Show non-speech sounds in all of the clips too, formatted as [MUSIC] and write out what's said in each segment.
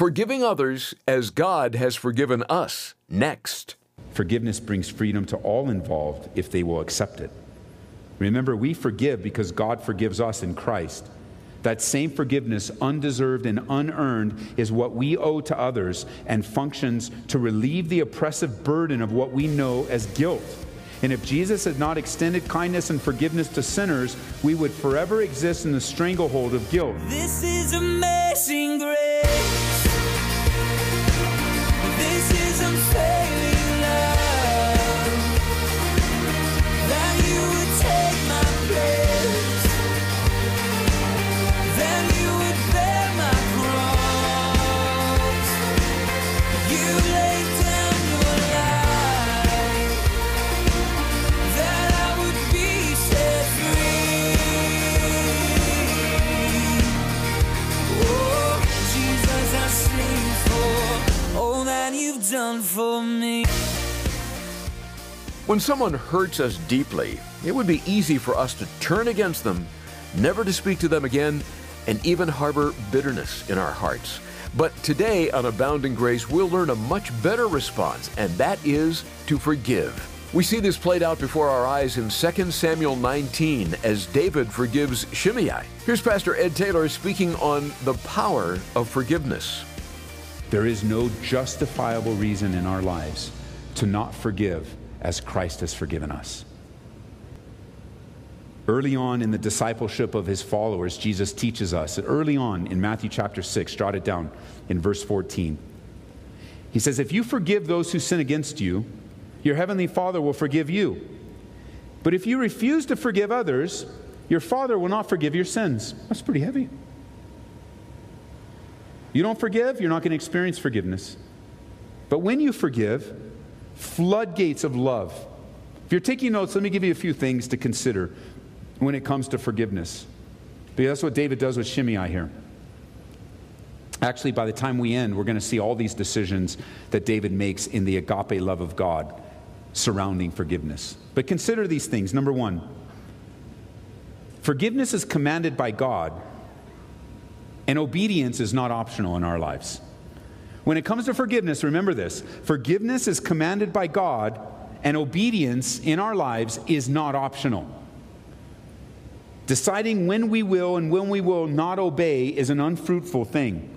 Forgiving others as God has forgiven us. Next. Forgiveness brings freedom to all involved if they will accept it. Remember, we forgive because God forgives us in Christ. That same forgiveness, undeserved and unearned, is what we owe to others and functions to relieve the oppressive burden of what we know as guilt. And if Jesus had not extended kindness and forgiveness to sinners, we would forever exist in the stranglehold of guilt. This is amazing grace. My When someone hurts us deeply, it would be easy for us to turn against them, never to speak to them again, and even harbor bitterness in our hearts. But today on Abounding Grace, we'll learn a much better response, and that is to forgive. We see this played out before our eyes in 2 Samuel 19 as David forgives Shimei. Here's Pastor Ed Taylor speaking on the power of forgiveness. There is no justifiable reason in our lives to not forgive as Christ has forgiven us. Early on in the discipleship of his followers, Jesus teaches us early on in Matthew chapter 6, jot it down in verse 14. He says, If you forgive those who sin against you, your heavenly Father will forgive you. But if you refuse to forgive others, your Father will not forgive your sins. That's pretty heavy. You don't forgive, you're not going to experience forgiveness. But when you forgive, floodgates of love. If you're taking notes, let me give you a few things to consider when it comes to forgiveness. Because that's what David does with Shimei here. Actually, by the time we end, we're going to see all these decisions that David makes in the agape love of God surrounding forgiveness. But consider these things. Number one, forgiveness is commanded by God, and obedience is not optional in our lives. When it comes to forgiveness, remember this forgiveness is commanded by God, and obedience in our lives is not optional. Deciding when we will and when we will not obey is an unfruitful thing.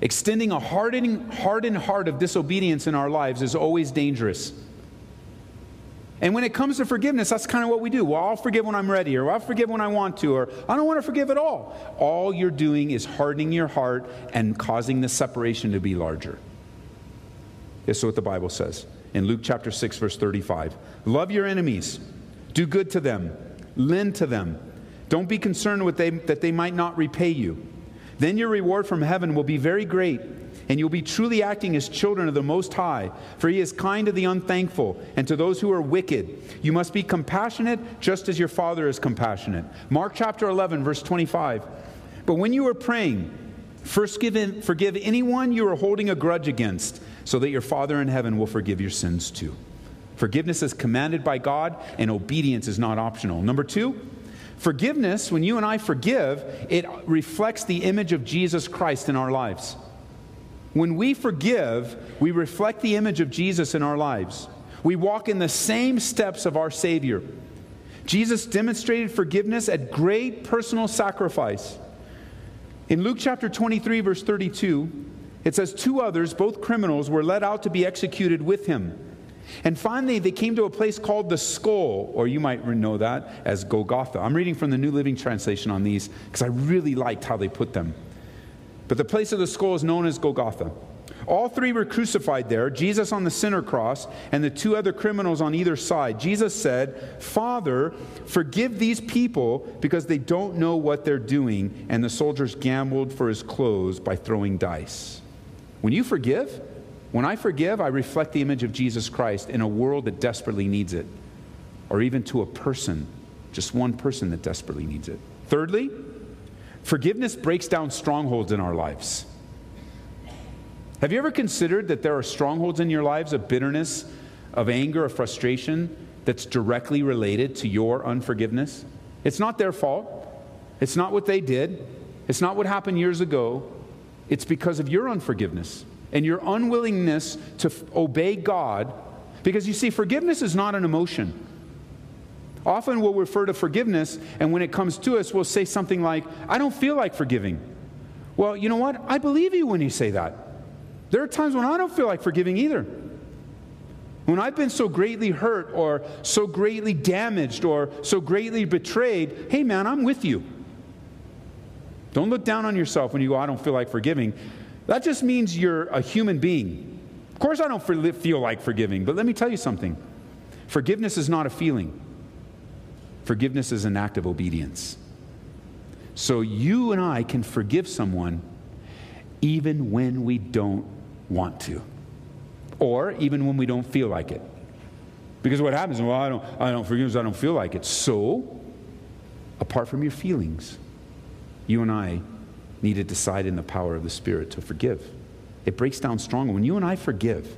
Extending a hardening, hardened heart of disobedience in our lives is always dangerous. And when it comes to forgiveness, that's kind of what we do. Well, I'll forgive when I'm ready, or I'll forgive when I want to, or I don't want to forgive at all. All you're doing is hardening your heart and causing the separation to be larger. This is what the Bible says in Luke chapter 6, verse 35. Love your enemies, do good to them, lend to them. Don't be concerned with they, that they might not repay you. Then your reward from heaven will be very great, and you'll be truly acting as children of the Most High, for He is kind to the unthankful and to those who are wicked. You must be compassionate just as your Father is compassionate. Mark chapter 11, verse 25. But when you are praying, first give in, forgive anyone you are holding a grudge against, so that your Father in heaven will forgive your sins too. Forgiveness is commanded by God, and obedience is not optional. Number two, Forgiveness, when you and I forgive, it reflects the image of Jesus Christ in our lives. When we forgive, we reflect the image of Jesus in our lives. We walk in the same steps of our Savior. Jesus demonstrated forgiveness at great personal sacrifice. In Luke chapter 23, verse 32, it says, Two others, both criminals, were led out to be executed with him. And finally, they came to a place called the skull, or you might know that as Golgotha. I'm reading from the New Living Translation on these because I really liked how they put them. But the place of the skull is known as Golgotha. All three were crucified there Jesus on the center cross, and the two other criminals on either side. Jesus said, Father, forgive these people because they don't know what they're doing. And the soldiers gambled for his clothes by throwing dice. When you forgive, when I forgive, I reflect the image of Jesus Christ in a world that desperately needs it, or even to a person, just one person that desperately needs it. Thirdly, forgiveness breaks down strongholds in our lives. Have you ever considered that there are strongholds in your lives of bitterness, of anger, of frustration that's directly related to your unforgiveness? It's not their fault. It's not what they did. It's not what happened years ago. it's because of your unforgiveness and your unwillingness to f- obey God. Because you see, forgiveness is not an emotion. Often we'll refer to forgiveness, and when it comes to us, we'll say something like, I don't feel like forgiving. Well, you know what? I believe you when you say that. There are times when I don't feel like forgiving either. When I've been so greatly hurt or so greatly damaged or so greatly betrayed, hey man, I'm with you. Don't look down on yourself when you go, I don't feel like forgiving. That just means you're a human being. Of course, I don't feel like forgiving, but let me tell you something forgiveness is not a feeling, forgiveness is an act of obedience. So you and I can forgive someone even when we don't want to, or even when we don't feel like it. Because what happens, well, I don't, I don't forgive I don't feel like it. So, apart from your feelings, you and I need to decide in the power of the Spirit to forgive. It breaks down stronger. When you and I forgive,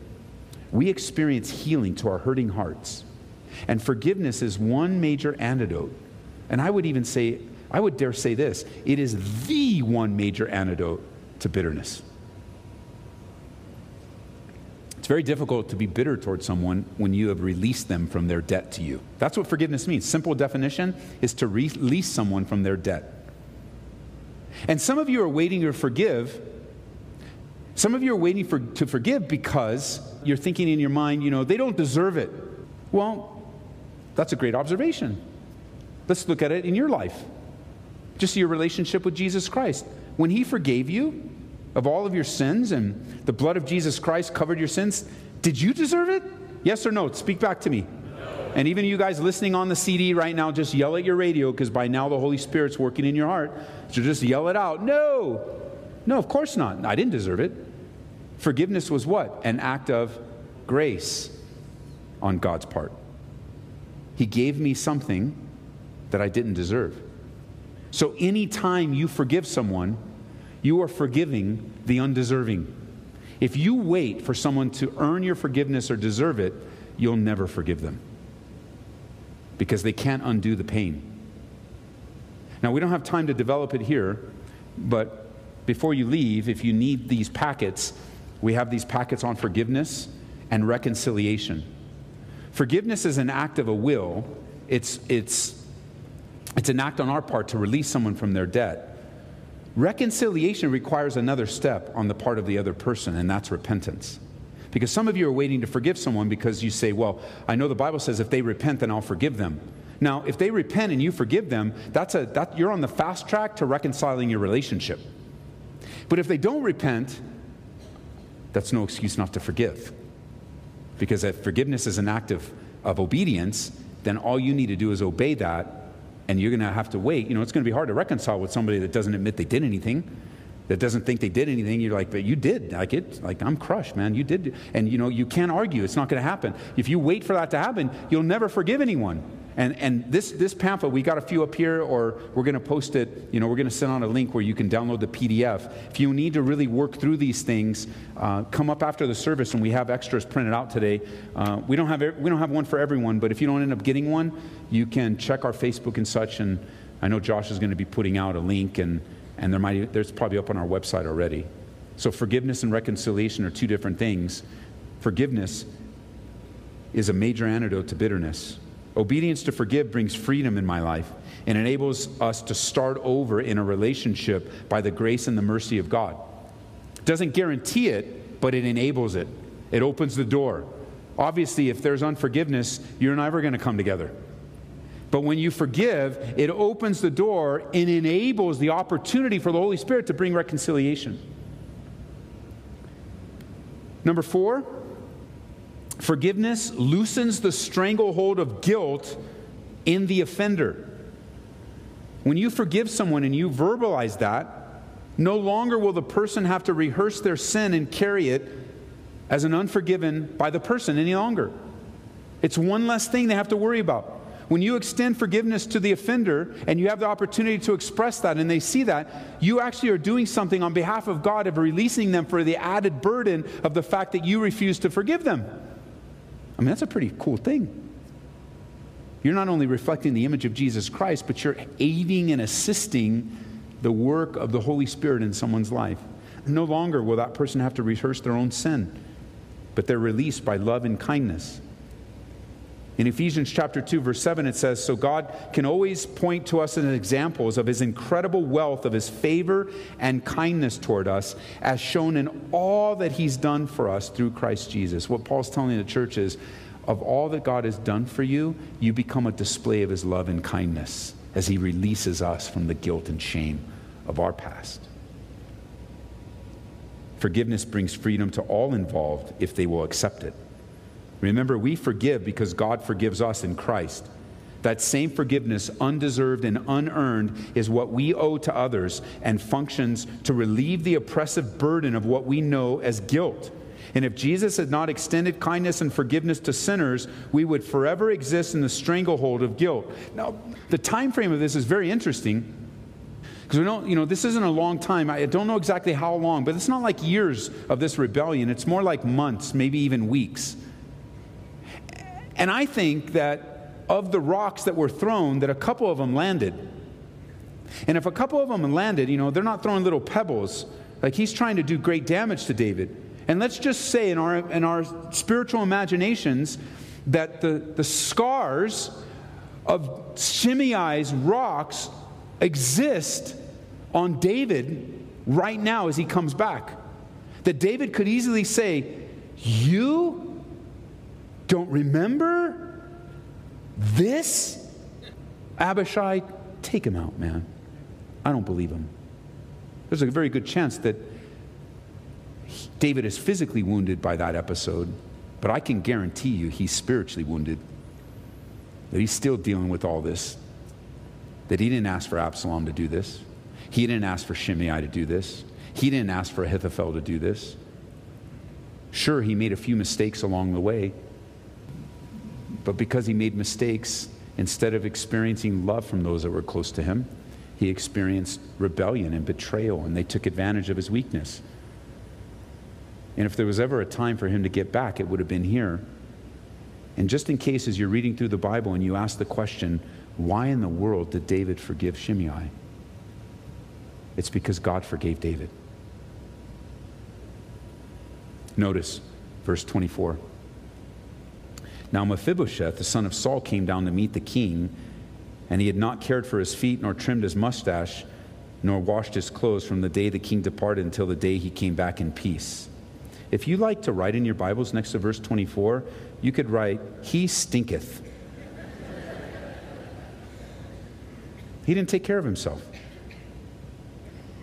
we experience healing to our hurting hearts. And forgiveness is one major antidote. And I would even say, I would dare say this it is the one major antidote to bitterness. It's very difficult to be bitter towards someone when you have released them from their debt to you. That's what forgiveness means. Simple definition is to release someone from their debt. And some of you are waiting to forgive. Some of you are waiting for, to forgive because you're thinking in your mind, you know, they don't deserve it. Well, that's a great observation. Let's look at it in your life. Just your relationship with Jesus Christ. When He forgave you of all of your sins and the blood of Jesus Christ covered your sins, did you deserve it? Yes or no? Speak back to me. And even you guys listening on the CD right now, just yell at your radio because by now the Holy Spirit's working in your heart. So just yell it out. No. No, of course not. I didn't deserve it. Forgiveness was what? An act of grace on God's part. He gave me something that I didn't deserve. So anytime you forgive someone, you are forgiving the undeserving. If you wait for someone to earn your forgiveness or deserve it, you'll never forgive them because they can't undo the pain. Now, we don't have time to develop it here, but before you leave, if you need these packets, we have these packets on forgiveness and reconciliation. Forgiveness is an act of a will, it's, it's, it's an act on our part to release someone from their debt. Reconciliation requires another step on the part of the other person, and that's repentance. Because some of you are waiting to forgive someone because you say, Well, I know the Bible says if they repent, then I'll forgive them. Now, if they repent and you forgive them, that's a, that, you're on the fast track to reconciling your relationship. But if they don't repent, that's no excuse not to forgive. Because if forgiveness is an act of, of obedience, then all you need to do is obey that, and you're going to have to wait. You know, it's going to be hard to reconcile with somebody that doesn't admit they did anything that doesn't think they did anything, you're like, but you did. Like it, like I'm crushed, man. You did. And you know, you can't argue. It's not going to happen. If you wait for that to happen, you'll never forgive anyone. And, and this, this pamphlet, we got a few up here, or we're going to post it. You know, we're going to send on a link where you can download the PDF. If you need to really work through these things, uh, come up after the service, and we have extras printed out today. Uh, we don't have we don't have one for everyone, but if you don't end up getting one, you can check our Facebook and such. And I know Josh is going to be putting out a link and and there might, there's probably up on our website already. So, forgiveness and reconciliation are two different things. Forgiveness is a major antidote to bitterness. Obedience to forgive brings freedom in my life and enables us to start over in a relationship by the grace and the mercy of God. It doesn't guarantee it, but it enables it. It opens the door. Obviously, if there's unforgiveness, you're never going to come together. But when you forgive, it opens the door and enables the opportunity for the Holy Spirit to bring reconciliation. Number four, forgiveness loosens the stranglehold of guilt in the offender. When you forgive someone and you verbalize that, no longer will the person have to rehearse their sin and carry it as an unforgiven by the person any longer. It's one less thing they have to worry about. When you extend forgiveness to the offender and you have the opportunity to express that and they see that, you actually are doing something on behalf of God of releasing them for the added burden of the fact that you refuse to forgive them. I mean, that's a pretty cool thing. You're not only reflecting the image of Jesus Christ, but you're aiding and assisting the work of the Holy Spirit in someone's life. no longer will that person have to rehearse their own sin, but they're released by love and kindness. In Ephesians chapter 2 verse 7 it says so God can always point to us as examples of his incredible wealth of his favor and kindness toward us as shown in all that he's done for us through Christ Jesus. What Paul's telling the church is of all that God has done for you, you become a display of his love and kindness as he releases us from the guilt and shame of our past. Forgiveness brings freedom to all involved if they will accept it. Remember, we forgive because God forgives us in Christ. That same forgiveness, undeserved and unearned, is what we owe to others and functions to relieve the oppressive burden of what we know as guilt. And if Jesus had not extended kindness and forgiveness to sinners, we would forever exist in the stranglehold of guilt. Now, the time frame of this is very interesting because we don't, you know, this isn't a long time. I don't know exactly how long, but it's not like years of this rebellion. It's more like months, maybe even weeks. And I think that of the rocks that were thrown, that a couple of them landed. And if a couple of them landed, you know, they're not throwing little pebbles. Like he's trying to do great damage to David. And let's just say in our, in our spiritual imaginations that the, the scars of Shimei's rocks exist on David right now as he comes back. That David could easily say, You don't remember this? Abishai, take him out, man. I don't believe him. There's a very good chance that David is physically wounded by that episode, but I can guarantee you he's spiritually wounded. That he's still dealing with all this. That he didn't ask for Absalom to do this. He didn't ask for Shimei to do this. He didn't ask for Ahithophel to do this. Sure, he made a few mistakes along the way, but because he made mistakes, instead of experiencing love from those that were close to him, he experienced rebellion and betrayal, and they took advantage of his weakness. And if there was ever a time for him to get back, it would have been here. And just in case, as you're reading through the Bible and you ask the question, why in the world did David forgive Shimei? It's because God forgave David. Notice verse 24. Now Mephibosheth, the son of Saul, came down to meet the king, and he had not cared for his feet, nor trimmed his mustache, nor washed his clothes from the day the king departed until the day he came back in peace. If you like to write in your Bibles next to verse 24, you could write, He stinketh. He didn't take care of himself.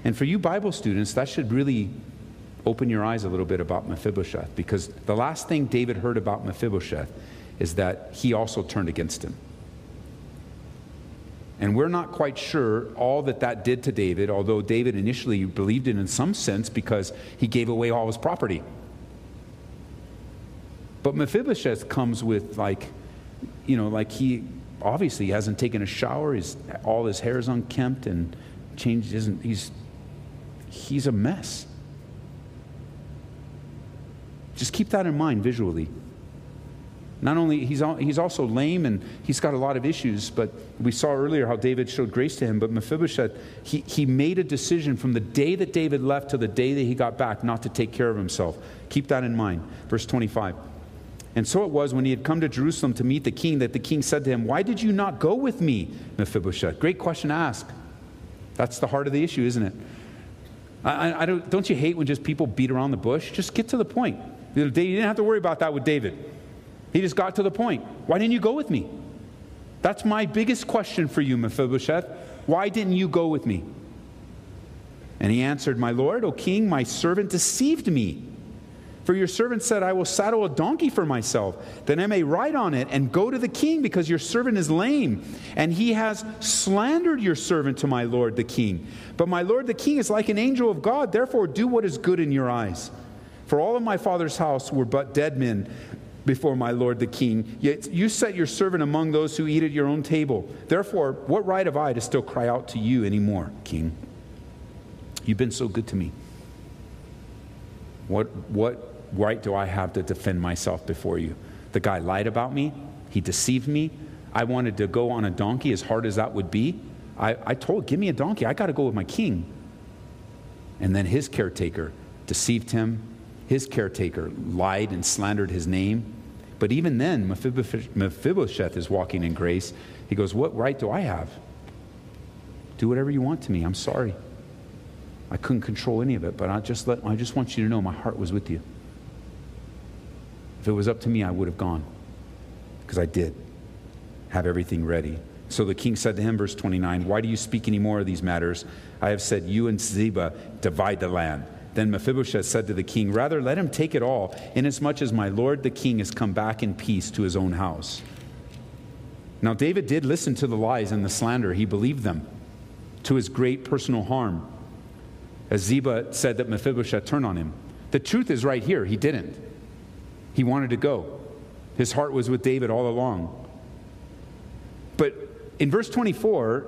And for you Bible students, that should really open your eyes a little bit about Mephibosheth because the last thing David heard about Mephibosheth is that he also turned against him. And we're not quite sure all that that did to David, although David initially believed it in some sense because he gave away all his property. But Mephibosheth comes with, like, you know, like he obviously hasn't taken a shower, he's, all his hair is unkempt and changed, isn't, he's, he's a mess. Just keep that in mind visually. Not only, he's, he's also lame and he's got a lot of issues, but we saw earlier how David showed grace to him. But Mephibosheth, he, he made a decision from the day that David left to the day that he got back not to take care of himself. Keep that in mind. Verse 25. And so it was when he had come to Jerusalem to meet the king that the king said to him, Why did you not go with me, Mephibosheth? Great question to ask. That's the heart of the issue, isn't it? I, I don't, don't you hate when just people beat around the bush? Just get to the point. You didn't have to worry about that with David. He just got to the point. Why didn't you go with me? That's my biggest question for you, Mephibosheth. Why didn't you go with me? And he answered, My lord, O king, my servant deceived me. For your servant said, I will saddle a donkey for myself, that I may ride on it and go to the king, because your servant is lame. And he has slandered your servant to my lord the king. But my lord the king is like an angel of God, therefore do what is good in your eyes. For all of my father's house were but dead men before my lord the king. Yet you set your servant among those who eat at your own table. Therefore, what right have I to still cry out to you anymore, king? You've been so good to me. What, what right do I have to defend myself before you? The guy lied about me. He deceived me. I wanted to go on a donkey as hard as that would be. I, I told, give me a donkey. I got to go with my king. And then his caretaker deceived him. His caretaker lied and slandered his name. But even then, Mephibosheth is walking in grace. He goes, What right do I have? Do whatever you want to me. I'm sorry. I couldn't control any of it, but I just, let, I just want you to know my heart was with you. If it was up to me, I would have gone because I did have everything ready. So the king said to him, verse 29, Why do you speak any more of these matters? I have said, You and Ziba divide the land. Then Mephibosheth said to the king, Rather, let him take it all, inasmuch as my lord the king has come back in peace to his own house. Now, David did listen to the lies and the slander. He believed them to his great personal harm. As Ziba said that Mephibosheth turned on him. The truth is right here. He didn't. He wanted to go. His heart was with David all along. But in verse 24,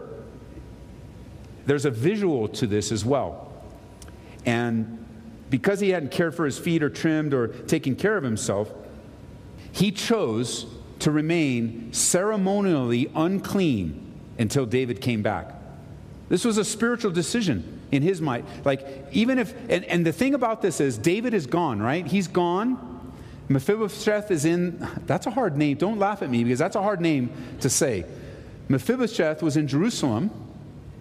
there's a visual to this as well. And because he hadn't cared for his feet or trimmed or taken care of himself, he chose to remain ceremonially unclean until David came back. This was a spiritual decision in his mind. Like, even if, and, and the thing about this is, David is gone, right? He's gone. Mephibosheth is in, that's a hard name. Don't laugh at me because that's a hard name to say. Mephibosheth was in Jerusalem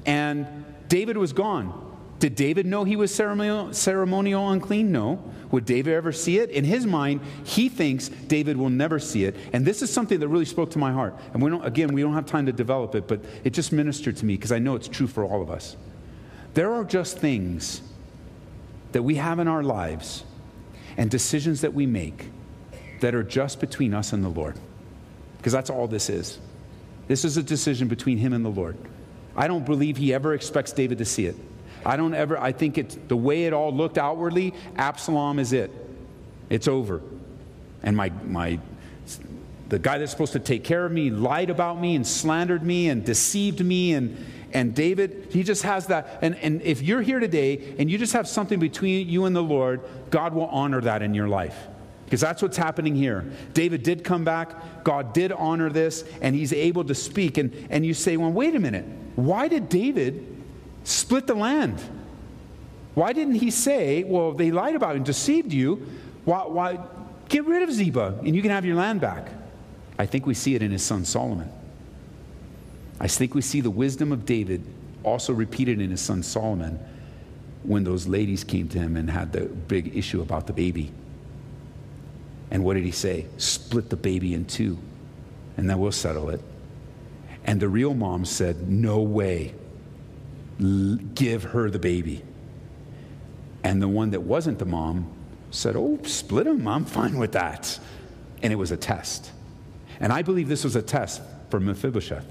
and David was gone. Did David know he was ceremonial, ceremonial unclean? No. Would David ever see it? In his mind, he thinks David will never see it. And this is something that really spoke to my heart. And we don't, again, we don't have time to develop it, but it just ministered to me because I know it's true for all of us. There are just things that we have in our lives and decisions that we make that are just between us and the Lord. Because that's all this is. This is a decision between him and the Lord. I don't believe he ever expects David to see it. I don't ever, I think it's the way it all looked outwardly, Absalom is it. It's over. And my, my, the guy that's supposed to take care of me lied about me and slandered me and deceived me and, and David, he just has that. And, and if you're here today and you just have something between you and the Lord, God will honor that in your life. Because that's what's happening here. David did come back, God did honor this, and he's able to speak. And, and you say, well, wait a minute. Why did David split the land? Why didn't he say, well, they lied about and deceived you? Why, why get rid of Ziba and you can have your land back? I think we see it in his son Solomon. I think we see the wisdom of David also repeated in his son Solomon when those ladies came to him and had the big issue about the baby. And what did he say? Split the baby in two, and then we'll settle it. And the real mom said, No way. Give her the baby. And the one that wasn't the mom said, Oh, split them. I'm fine with that. And it was a test. And I believe this was a test for Mephibosheth.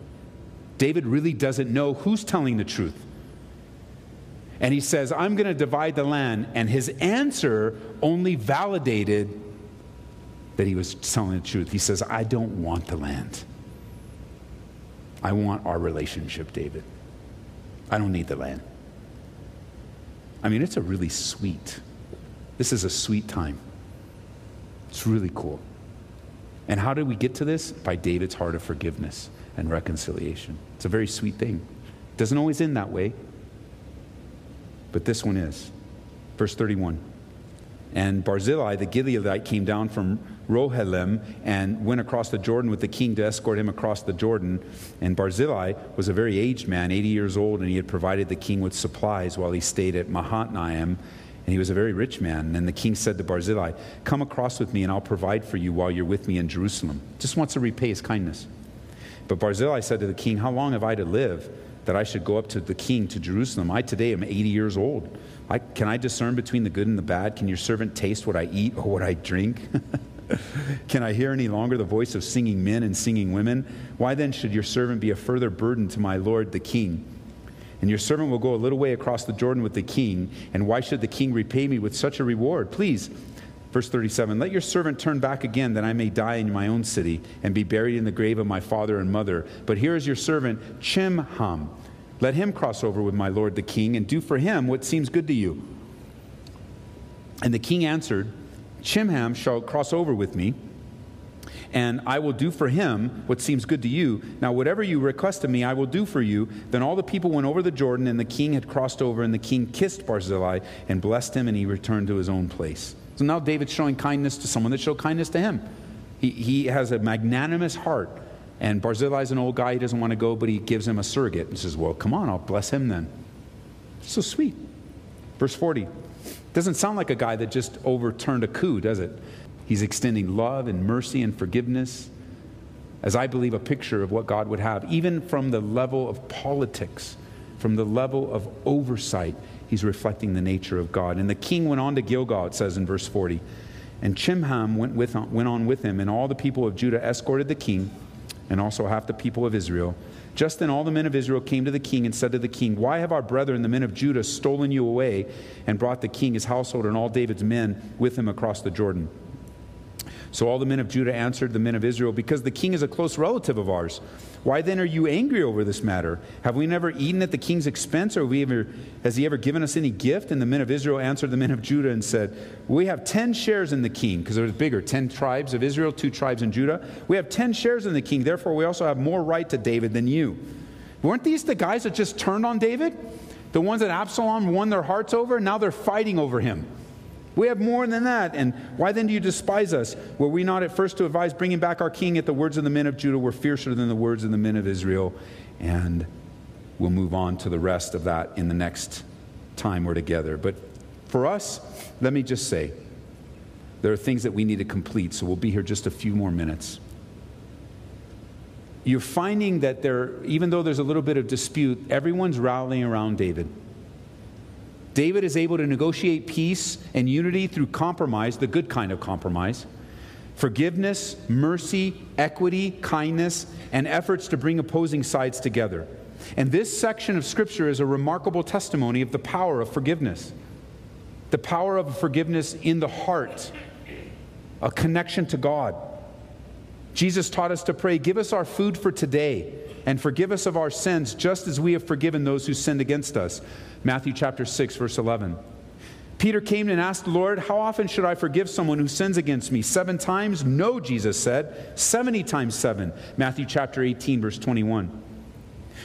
David really doesn't know who's telling the truth. And he says, I'm going to divide the land. And his answer only validated that he was telling the truth. He says, I don't want the land. I want our relationship, David. I don't need the land. I mean, it's a really sweet, this is a sweet time. It's really cool. And how did we get to this? By David's heart of forgiveness and reconciliation. It's a very sweet thing. Doesn't always end that way, but this one is. Verse 31. And Barzillai the Gileadite came down from Rogelim and went across the Jordan with the king to escort him across the Jordan. And Barzillai was a very aged man, 80 years old, and he had provided the king with supplies while he stayed at Mahanaim. And he was a very rich man. And the king said to Barzillai, Come across with me, and I'll provide for you while you're with me in Jerusalem. Just wants to repay his kindness. But Barzillai said to the king, How long have I to live that I should go up to the king to Jerusalem? I today am 80 years old. I, can I discern between the good and the bad? Can your servant taste what I eat or what I drink? [LAUGHS] can I hear any longer the voice of singing men and singing women? Why then should your servant be a further burden to my lord the king? And your servant will go a little way across the Jordan with the king. And why should the king repay me with such a reward? Please, Verse 37 Let your servant turn back again, that I may die in my own city and be buried in the grave of my father and mother. But here is your servant, Chimham. Let him cross over with my lord the king and do for him what seems good to you. And the king answered, Chimham shall cross over with me, and I will do for him what seems good to you. Now, whatever you request of me, I will do for you. Then all the people went over the Jordan, and the king had crossed over, and the king kissed Barzillai and blessed him, and he returned to his own place. So now David's showing kindness to someone that showed kindness to him. He, he has a magnanimous heart. And Barzillai's an old guy, he doesn't want to go, but he gives him a surrogate and says, Well, come on, I'll bless him then. So sweet. Verse 40. Doesn't sound like a guy that just overturned a coup, does it? He's extending love and mercy and forgiveness, as I believe a picture of what God would have, even from the level of politics, from the level of oversight. He's reflecting the nature of God. And the king went on to Gilgal, it says in verse 40. And Chimham went, with, went on with him, and all the people of Judah escorted the king, and also half the people of Israel. Just then all the men of Israel came to the king and said to the king, Why have our brethren, the men of Judah, stolen you away and brought the king, his household, and all David's men with him across the Jordan? So all the men of Judah answered the men of Israel, Because the king is a close relative of ours. Why then are you angry over this matter? Have we never eaten at the king's expense, or we ever, has he ever given us any gift? And the men of Israel answered the men of Judah and said, We have 10 shares in the king, because it was bigger 10 tribes of Israel, two tribes in Judah. We have 10 shares in the king, therefore we also have more right to David than you. Weren't these the guys that just turned on David? The ones that Absalom won their hearts over? Now they're fighting over him. We have more than that. And why then do you despise us? Were we not at first to advise bringing back our king? Yet the words of the men of Judah were fiercer than the words of the men of Israel. And we'll move on to the rest of that in the next time we're together. But for us, let me just say, there are things that we need to complete, so we'll be here just a few more minutes. You're finding that there, even though there's a little bit of dispute, everyone's rallying around David. David is able to negotiate peace and unity through compromise, the good kind of compromise, forgiveness, mercy, equity, kindness, and efforts to bring opposing sides together. And this section of Scripture is a remarkable testimony of the power of forgiveness, the power of forgiveness in the heart, a connection to God. Jesus taught us to pray, Give us our food for today, and forgive us of our sins, just as we have forgiven those who sinned against us. Matthew chapter 6, verse 11. Peter came and asked the Lord, How often should I forgive someone who sins against me? Seven times? No, Jesus said. 70 times seven. Matthew chapter 18, verse 21.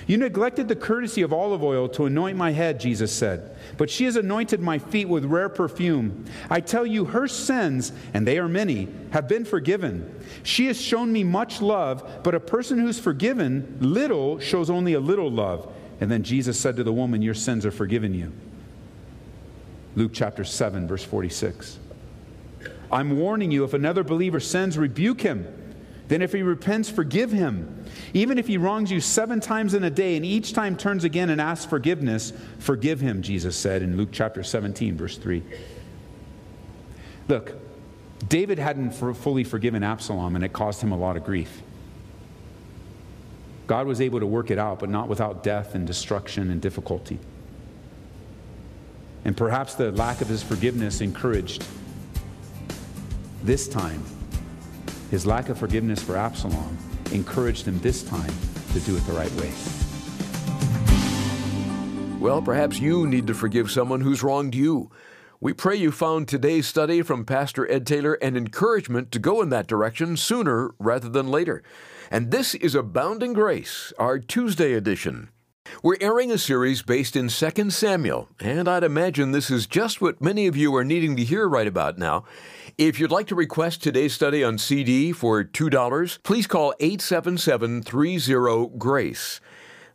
You neglected the courtesy of olive oil to anoint my head, Jesus said, but she has anointed my feet with rare perfume. I tell you, her sins, and they are many, have been forgiven. She has shown me much love, but a person who's forgiven little shows only a little love. And then Jesus said to the woman, Your sins are forgiven you. Luke chapter 7, verse 46. I'm warning you, if another believer sins, rebuke him. Then, if he repents, forgive him. Even if he wrongs you seven times in a day and each time turns again and asks forgiveness, forgive him, Jesus said in Luke chapter 17, verse 3. Look, David hadn't fully forgiven Absalom, and it caused him a lot of grief. God was able to work it out, but not without death and destruction and difficulty. And perhaps the lack of his forgiveness encouraged this time. His lack of forgiveness for Absalom encouraged them this time to do it the right way. Well, perhaps you need to forgive someone who's wronged you. We pray you found today's study from Pastor Ed Taylor an encouragement to go in that direction sooner rather than later. And this is Abounding Grace, our Tuesday edition. We're airing a series based in 2 Samuel, and I'd imagine this is just what many of you are needing to hear right about now. If you'd like to request today's study on CD for $2, please call 877 30 GRACE.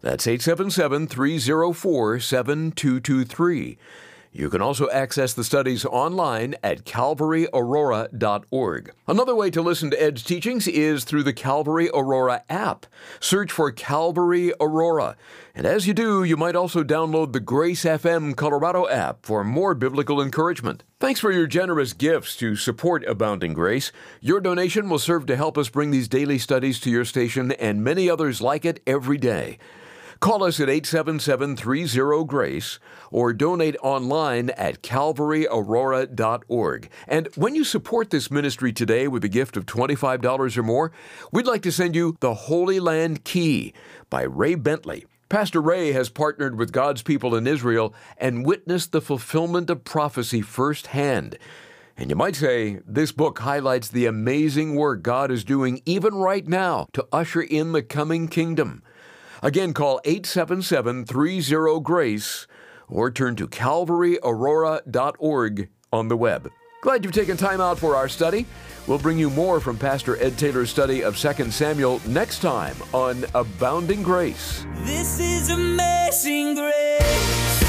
That's 877 304 7223. You can also access the studies online at calvaryaurora.org. Another way to listen to Ed's teachings is through the Calvary Aurora app. Search for Calvary Aurora. And as you do, you might also download the Grace FM Colorado app for more biblical encouragement. Thanks for your generous gifts to support Abounding Grace. Your donation will serve to help us bring these daily studies to your station and many others like it every day. Call us at 877 30 GRACE or donate online at calvaryaurora.org. And when you support this ministry today with a gift of $25 or more, we'd like to send you The Holy Land Key by Ray Bentley. Pastor Ray has partnered with God's people in Israel and witnessed the fulfillment of prophecy firsthand. And you might say this book highlights the amazing work God is doing even right now to usher in the coming kingdom. Again, call 877 30 Grace or turn to calvaryaurora.org on the web. Glad you've taken time out for our study. We'll bring you more from Pastor Ed Taylor's study of 2 Samuel next time on Abounding Grace. This is amazing grace.